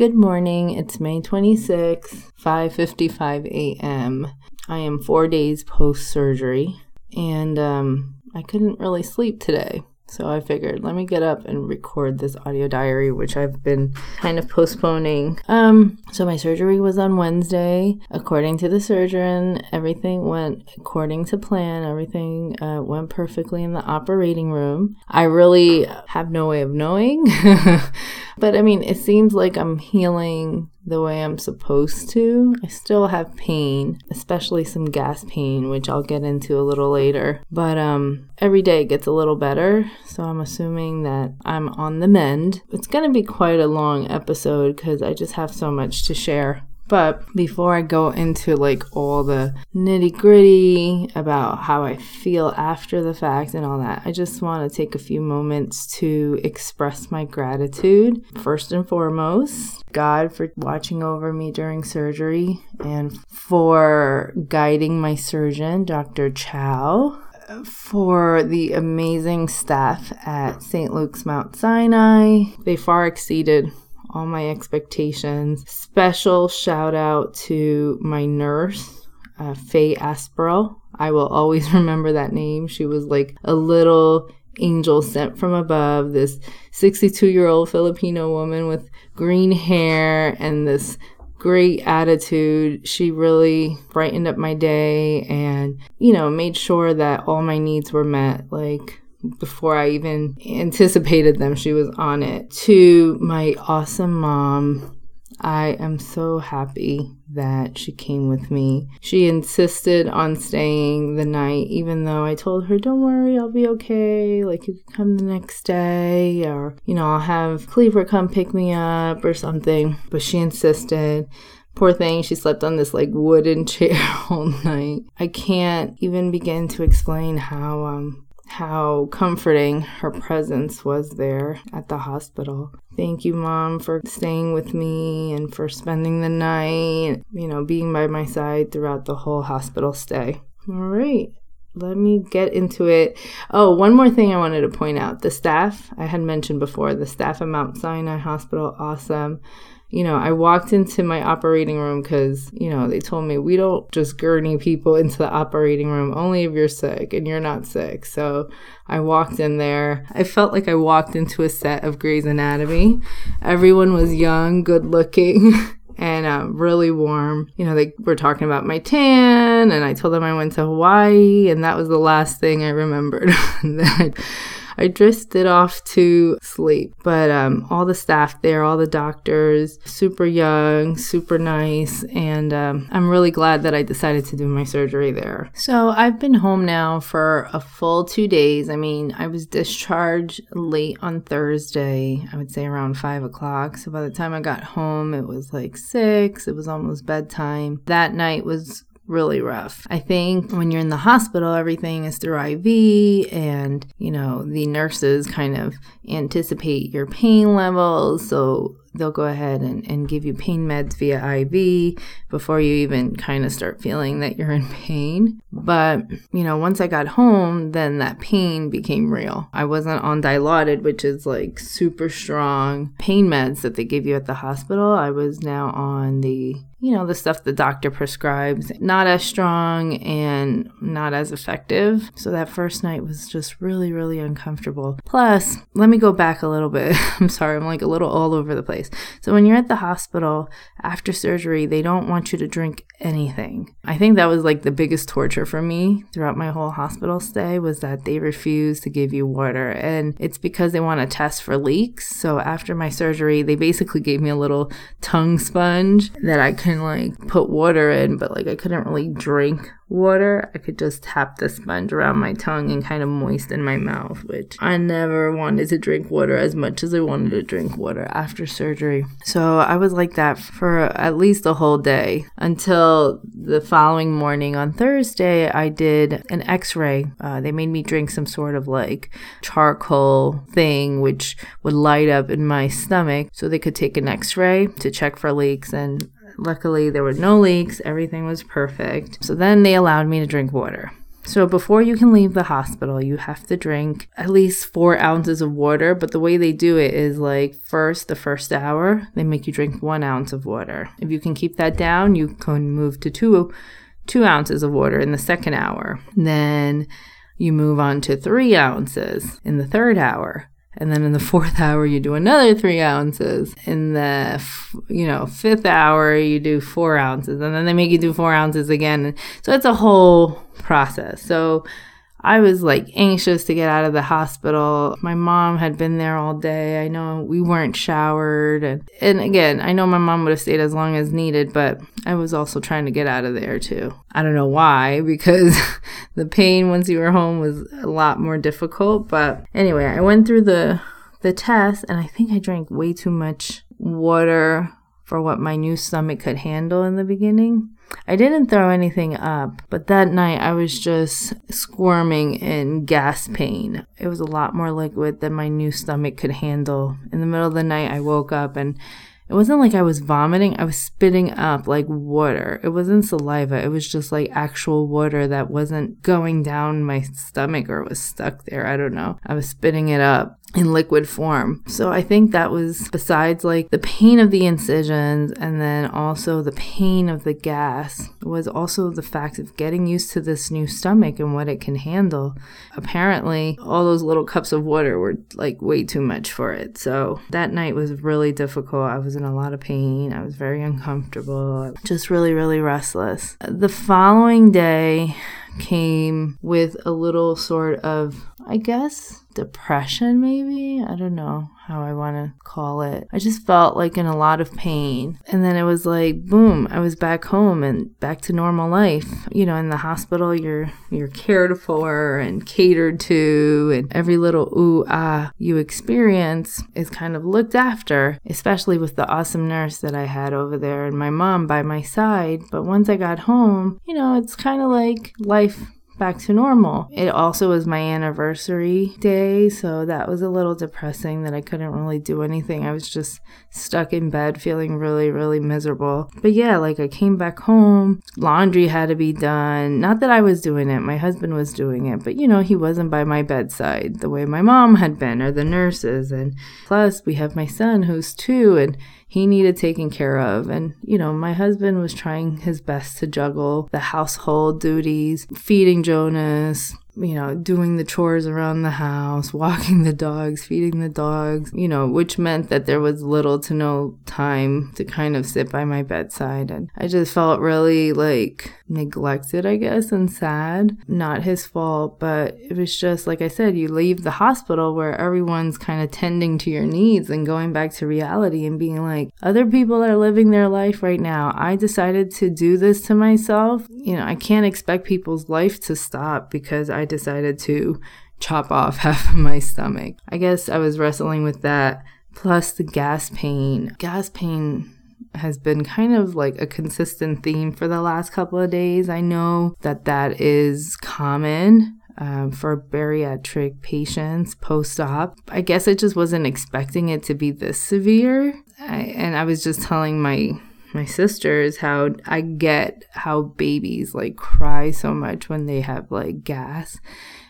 Good morning. It's May 26th, 5:55 a.m. I am 4 days post surgery and um I couldn't really sleep today. So I figured, let me get up and record this audio diary, which I've been kind of postponing. Um, so my surgery was on Wednesday. According to the surgeon, everything went according to plan. Everything uh, went perfectly in the operating room. I really have no way of knowing, but I mean, it seems like I'm healing the way I'm supposed to. I still have pain, especially some gas pain, which I'll get into a little later. But um every day it gets a little better, so I'm assuming that I'm on the mend. It's going to be quite a long episode cuz I just have so much to share. But before I go into like all the nitty gritty about how I feel after the fact and all that, I just want to take a few moments to express my gratitude. First and foremost, God for watching over me during surgery and for guiding my surgeon, Dr. Chow for the amazing staff at St. Luke's Mount Sinai. They far exceeded all my expectations. Special shout out to my nurse, uh, Faye Aspero. I will always remember that name. She was like a little angel sent from above, this 62 year old Filipino woman with green hair and this great attitude. She really brightened up my day and, you know, made sure that all my needs were met. Like, before I even anticipated them, she was on it. To my awesome mom, I am so happy that she came with me. She insisted on staying the night, even though I told her, Don't worry, I'll be okay. Like, you can come the next day, or, you know, I'll have Cleaver come pick me up or something. But she insisted. Poor thing, she slept on this like wooden chair all night. I can't even begin to explain how um how comforting her presence was there at the hospital. Thank you, Mom, for staying with me and for spending the night, you know, being by my side throughout the whole hospital stay. All right. Let me get into it. Oh, one more thing I wanted to point out. The staff, I had mentioned before, the staff at Mount Sinai Hospital, awesome you know, I walked into my operating room because, you know, they told me we don't just gurney people into the operating room only if you're sick and you're not sick. So I walked in there. I felt like I walked into a set of Grey's Anatomy. Everyone was young, good looking. and uh, really warm. You know, they were talking about my tan, and I told them I went to Hawaii, and that was the last thing I remembered. I drifted off to sleep. But um, all the staff there, all the doctors, super young, super nice, and um, I'm really glad that I decided to do my surgery there. So I've been home now for a full two days. I mean, I was discharged late on Thursday, I would say around five o'clock. So by the time I got home, it was like six, it was almost bedtime. That night was really rough. I think when you're in the hospital, everything is through IV, and you know, the nurses kind of anticipate your pain levels. So they'll go ahead and, and give you pain meds via IV before you even kind of start feeling that you're in pain. But, you know, once I got home, then that pain became real. I wasn't on Dilaudid, which is like super strong pain meds that they give you at the hospital. I was now on the you know, the stuff the doctor prescribes, not as strong and not as effective. So that first night was just really, really uncomfortable. Plus, let me go back a little bit. I'm sorry, I'm like a little all over the place. So when you're at the hospital after surgery, they don't want you to drink anything. I think that was like the biggest torture for me throughout my whole hospital stay was that they refuse to give you water. And it's because they want to test for leaks. So after my surgery, they basically gave me a little tongue sponge that I can like put water in, but like I couldn't really drink water, I could just tap the sponge around my tongue and kind of moisten my mouth, which I never wanted to drink water as much as I wanted to drink water after surgery. So I was like that for at least a whole day until the following morning on Thursday, I did an x ray. Uh, they made me drink some sort of like charcoal thing, which would light up in my stomach so they could take an x ray to check for leaks and Luckily, there were no leaks, everything was perfect. So then they allowed me to drink water. So before you can leave the hospital, you have to drink at least four ounces of water. But the way they do it is like first, the first hour, they make you drink one ounce of water. If you can keep that down, you can move to two two ounces of water in the second hour. Then you move on to three ounces in the third hour. And then in the fourth hour, you do another three ounces. In the, you know, fifth hour, you do four ounces. And then they make you do four ounces again. So it's a whole process. So I was like anxious to get out of the hospital. My mom had been there all day. I know we weren't showered. And, and again, I know my mom would have stayed as long as needed, but I was also trying to get out of there too. I don't know why, because the pain once you were home was a lot more difficult. But anyway, I went through the the test and I think I drank way too much water for what my new stomach could handle in the beginning. I didn't throw anything up, but that night I was just squirming in gas pain. It was a lot more liquid than my new stomach could handle. In the middle of the night, I woke up and it wasn't like I was vomiting, I was spitting up like water. It wasn't saliva, it was just like actual water that wasn't going down my stomach or was stuck there. I don't know. I was spitting it up in liquid form. So I think that was besides like the pain of the incisions and then also the pain of the gas was also the fact of getting used to this new stomach and what it can handle. Apparently, all those little cups of water were like way too much for it. So that night was really difficult. I was in a lot of pain. I was very uncomfortable, just really really restless. The following day came with a little sort of I guess depression, maybe. I don't know how I want to call it. I just felt like in a lot of pain. And then it was like, boom, I was back home and back to normal life. You know, in the hospital, you're you're cared for and catered to, and every little ooh ah you experience is kind of looked after, especially with the awesome nurse that I had over there and my mom by my side. But once I got home, you know, it's kind of like life back to normal. It also was my anniversary day, so that was a little depressing that I couldn't really do anything. I was just stuck in bed feeling really, really miserable. But yeah, like I came back home, laundry had to be done. Not that I was doing it, my husband was doing it, but you know, he wasn't by my bedside the way my mom had been or the nurses. And plus, we have my son who's two, and he needed taken care of. And, you know, my husband was trying his best to juggle the household duties, feeding Jonas, you know, doing the chores around the house, walking the dogs, feeding the dogs, you know, which meant that there was little to no time to kind of sit by my bedside. And I just felt really like neglected, I guess, and sad. Not his fault, but it was just like I said, you leave the hospital where everyone's kind of tending to your needs and going back to reality and being like, other people are living their life right now. I decided to do this to myself. You know, I can't expect people's life to stop because I decided to chop off half of my stomach. I guess I was wrestling with that plus the gas pain. Gas pain has been kind of like a consistent theme for the last couple of days. I know that that is common. Um, for bariatric patients post op. I guess I just wasn't expecting it to be this severe. I, and I was just telling my my sisters how I get how babies like cry so much when they have like gas.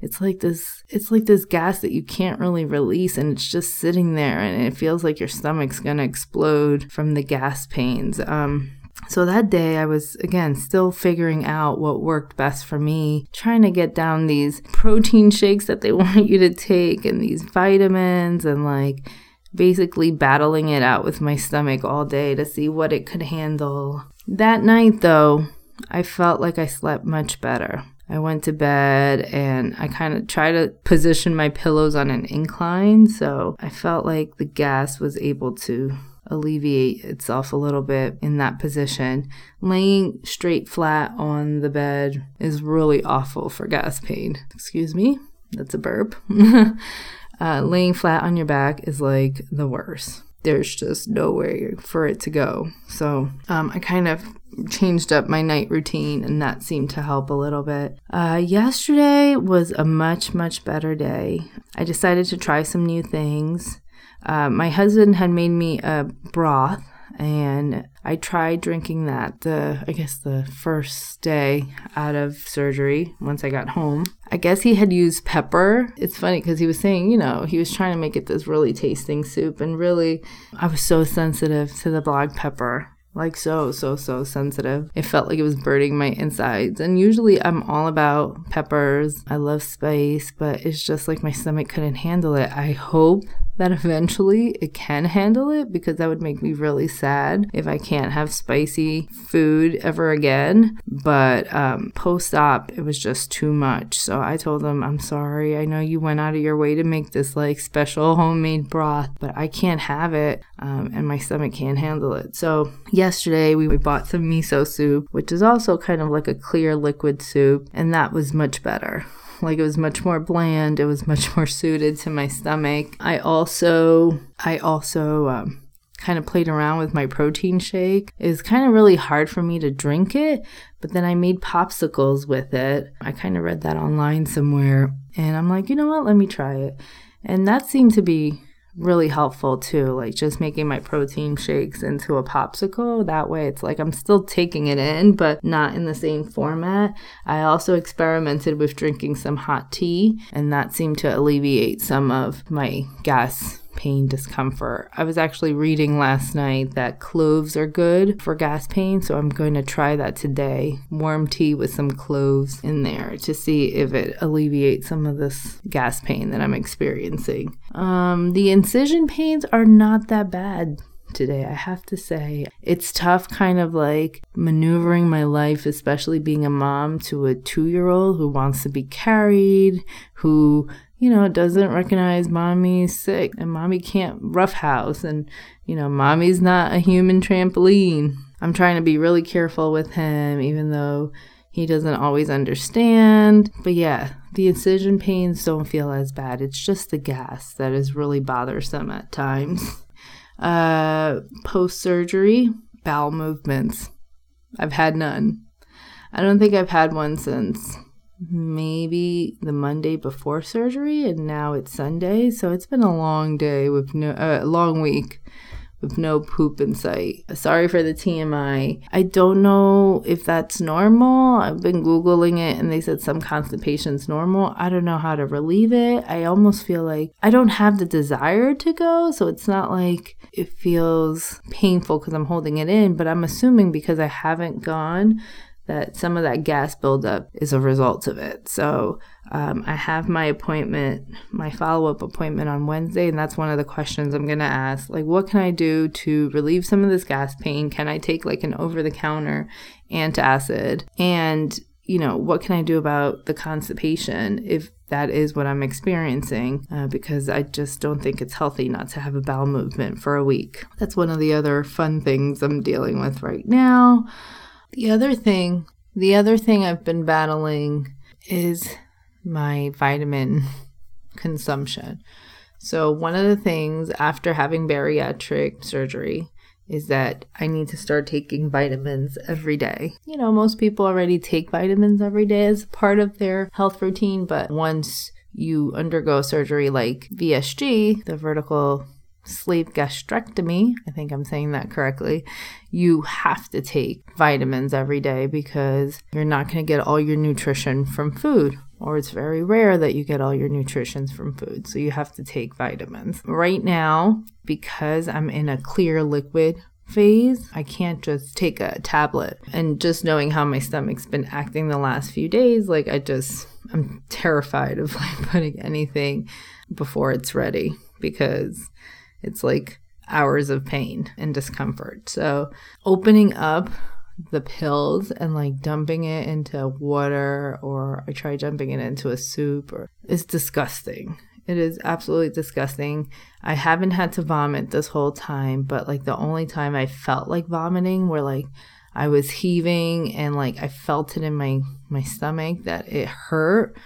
It's like this it's like this gas that you can't really release and it's just sitting there and it feels like your stomach's going to explode from the gas pains. Um so that day, I was again still figuring out what worked best for me, trying to get down these protein shakes that they want you to take and these vitamins and like basically battling it out with my stomach all day to see what it could handle. That night, though, I felt like I slept much better. I went to bed and I kind of tried to position my pillows on an incline, so I felt like the gas was able to alleviate itself a little bit in that position. Laying straight flat on the bed is really awful for gas pain. Excuse me, that's a burp. uh, laying flat on your back is like the worst. There's just nowhere for it to go. So um, I kind of changed up my night routine, and that seemed to help a little bit. Uh, yesterday was a much, much better day. I decided to try some new things. Uh, my husband had made me a broth And I tried drinking that the I guess the first day out of surgery once I got home. I guess he had used pepper. It's funny because he was saying, you know, he was trying to make it this really tasting soup. And really I was so sensitive to the black pepper. Like so so so sensitive. It felt like it was burning my insides. And usually i'm all about peppers. I love spice but it's just like my stomach couldn't handle it. I hope that eventually it can handle it because that would make me really sad if I can't have spicy food ever again. But um, post op, it was just too much. So I told them, I'm sorry. I know you went out of your way to make this like special homemade broth, but I can't have it um, and my stomach can't handle it. So yesterday we, we bought some miso soup, which is also kind of like a clear liquid soup, and that was much better. Like it was much more bland. It was much more suited to my stomach. I also, I also, um, kind of played around with my protein shake. It was kind of really hard for me to drink it, but then I made popsicles with it. I kind of read that online somewhere and I'm like, you know what, let me try it. And that seemed to be really helpful too. Like just making my protein shakes into a popsicle. That way it's like I'm still taking it in, but not in the same format. I also experimented with drinking some hot tea, and that seemed to alleviate some of my gas pain discomfort. I was actually reading last night that cloves are good for gas pain, so I'm going to try that today. Warm tea with some cloves in there to see if it alleviates some of this gas pain that I'm experiencing. Um, the incision pains are not that bad today, I have to say. It's tough, kind of like maneuvering my life, especially being a mom to a two year old who wants to be carried, who you know, doesn't recognize mommy's sick and mommy can't roughhouse and, you know, mommy's not a human trampoline. I'm trying to be really careful with him, even though he doesn't always understand. But yeah, the incision pains don't feel as bad. It's just the gas that is really bothersome at times. Uh, Post surgery, bowel movements. I've had none. I don't think I've had one since maybe the Monday before surgery, and now it's Sunday. So it's been a long day with no, uh, long week with no poop in sight. Sorry for the TMI. I don't know if that's normal. I've been Googling it and they said some constipation's normal. I don't know how to relieve it. I almost feel like I don't have the desire to go. So it's not like it feels painful because I'm holding it in, but I'm assuming because I haven't gone that some of that gas buildup is a result of it. So um, I have my appointment, my follow up appointment on Wednesday, and that's one of the questions I'm going to ask. Like, what can I do to relieve some of this gas pain? Can I take like an over the counter antacid? And, you know, what can I do about the constipation if that is what I'm experiencing? Uh, because I just don't think it's healthy not to have a bowel movement for a week. That's one of the other fun things I'm dealing with right now. The other thing, the other thing I've been battling is my vitamin consumption. So, one of the things after having bariatric surgery is that I need to start taking vitamins every day. You know, most people already take vitamins every day as part of their health routine, but once you undergo surgery like VSG, the vertical sleeve gastrectomy, I think I'm saying that correctly, you have to take vitamins every day because you're not going to get all your nutrition from food. Or it's very rare that you get all your nutrition from food. So you have to take vitamins. Right now, because I'm in a clear liquid phase, I can't just take a tablet. And just knowing how my stomach's been acting the last few days, like I just, I'm terrified of like putting anything before it's ready because it's like hours of pain and discomfort. So, opening up the pills and like dumping it into water or I try dumping it into a soup or it's disgusting. It is absolutely disgusting. I haven't had to vomit this whole time, but like the only time I felt like vomiting where like I was heaving and like I felt it in my my stomach that it hurt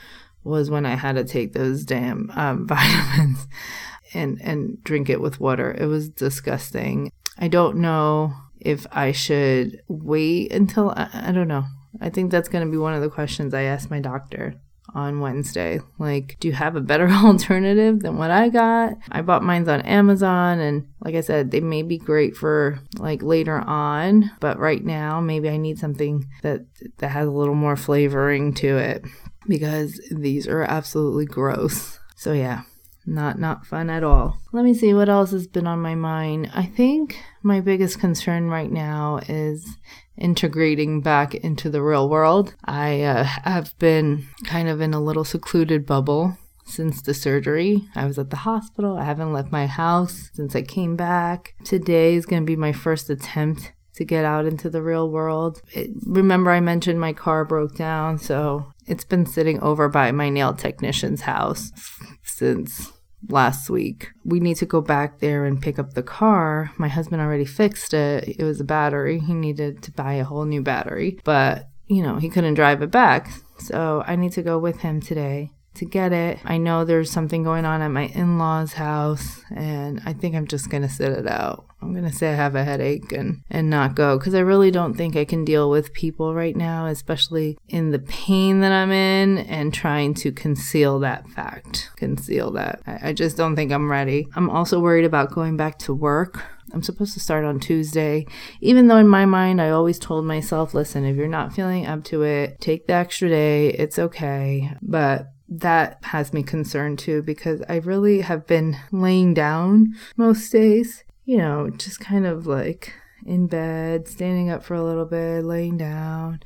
was when I had to take those damn um, vitamins and and drink it with water. It was disgusting. I don't know if I should wait until I, I don't know. I think that's going to be one of the questions I ask my doctor on Wednesday. Like, do you have a better alternative than what I got? I bought mines on Amazon and like I said, they may be great for like later on, but right now maybe I need something that that has a little more flavoring to it because these are absolutely gross. So yeah, not not fun at all. Let me see what else has been on my mind. I think my biggest concern right now is integrating back into the real world. I uh, have been kind of in a little secluded bubble since the surgery. I was at the hospital. I haven't left my house since I came back. Today is going to be my first attempt to get out into the real world. It, remember, I mentioned my car broke down, so it's been sitting over by my nail technician's house since last week. We need to go back there and pick up the car. My husband already fixed it. It was a battery. He needed to buy a whole new battery, but you know, he couldn't drive it back. So I need to go with him today to get it. I know there's something going on at my in law's house, and I think I'm just going to sit it out. I'm going to say I have a headache and, and not go because I really don't think I can deal with people right now, especially in the pain that I'm in and trying to conceal that fact. Conceal that. I, I just don't think I'm ready. I'm also worried about going back to work. I'm supposed to start on Tuesday, even though in my mind I always told myself, listen, if you're not feeling up to it, take the extra day. It's okay. But that has me concerned too because I really have been laying down most days, you know, just kind of like in bed, standing up for a little bit, laying down.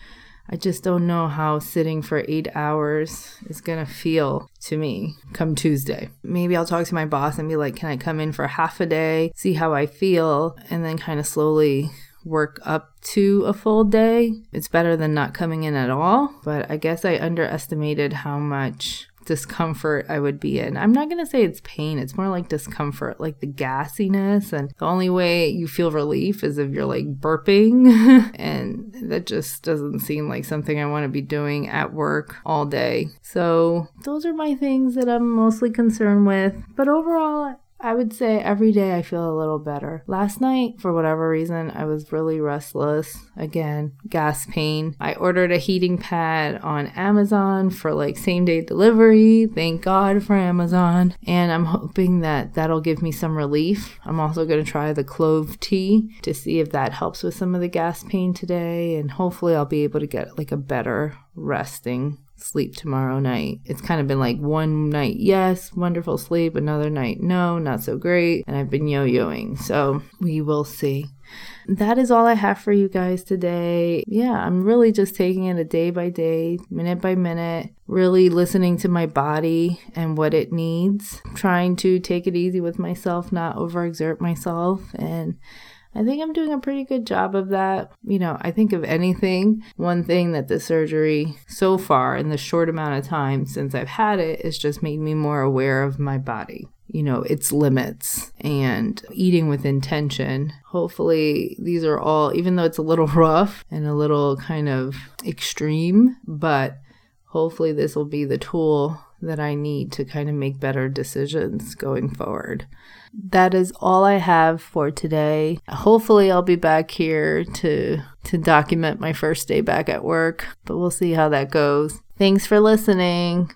I just don't know how sitting for eight hours is gonna feel to me come Tuesday. Maybe I'll talk to my boss and be like, can I come in for half a day, see how I feel, and then kind of slowly work up to a full day. It's better than not coming in at all, but I guess I underestimated how much discomfort I would be in. I'm not going to say it's pain, it's more like discomfort, like the gassiness. And the only way you feel relief is if you're like burping. and that just doesn't seem like something I want to be doing at work all day. So, those are my things that I'm mostly concerned with. But overall, I would say every day I feel a little better. Last night, for whatever reason, I was really restless. Again, gas pain. I ordered a heating pad on Amazon for like same day delivery. Thank God for Amazon. And I'm hoping that that'll give me some relief. I'm also going to try the clove tea to see if that helps with some of the gas pain today. And hopefully, I'll be able to get like a better resting sleep tomorrow night. It's kind of been like one night, yes, wonderful sleep, another night, no, not so great. And I've been yo yoing. So we will see. That is all I have for you guys today. Yeah, I'm really just taking it a day by day, minute by minute, really listening to my body and what it needs, trying to take it easy with myself, not overexert myself, and I think I'm doing a pretty good job of that. You know, I think of anything, one thing that the surgery so far in the short amount of time since I've had it has just made me more aware of my body you know, its limits and eating with intention. Hopefully, these are all, even though it's a little rough and a little kind of extreme, but hopefully, this will be the tool that I need to kind of make better decisions going forward. That is all I have for today. Hopefully I'll be back here to to document my first day back at work, but we'll see how that goes. Thanks for listening.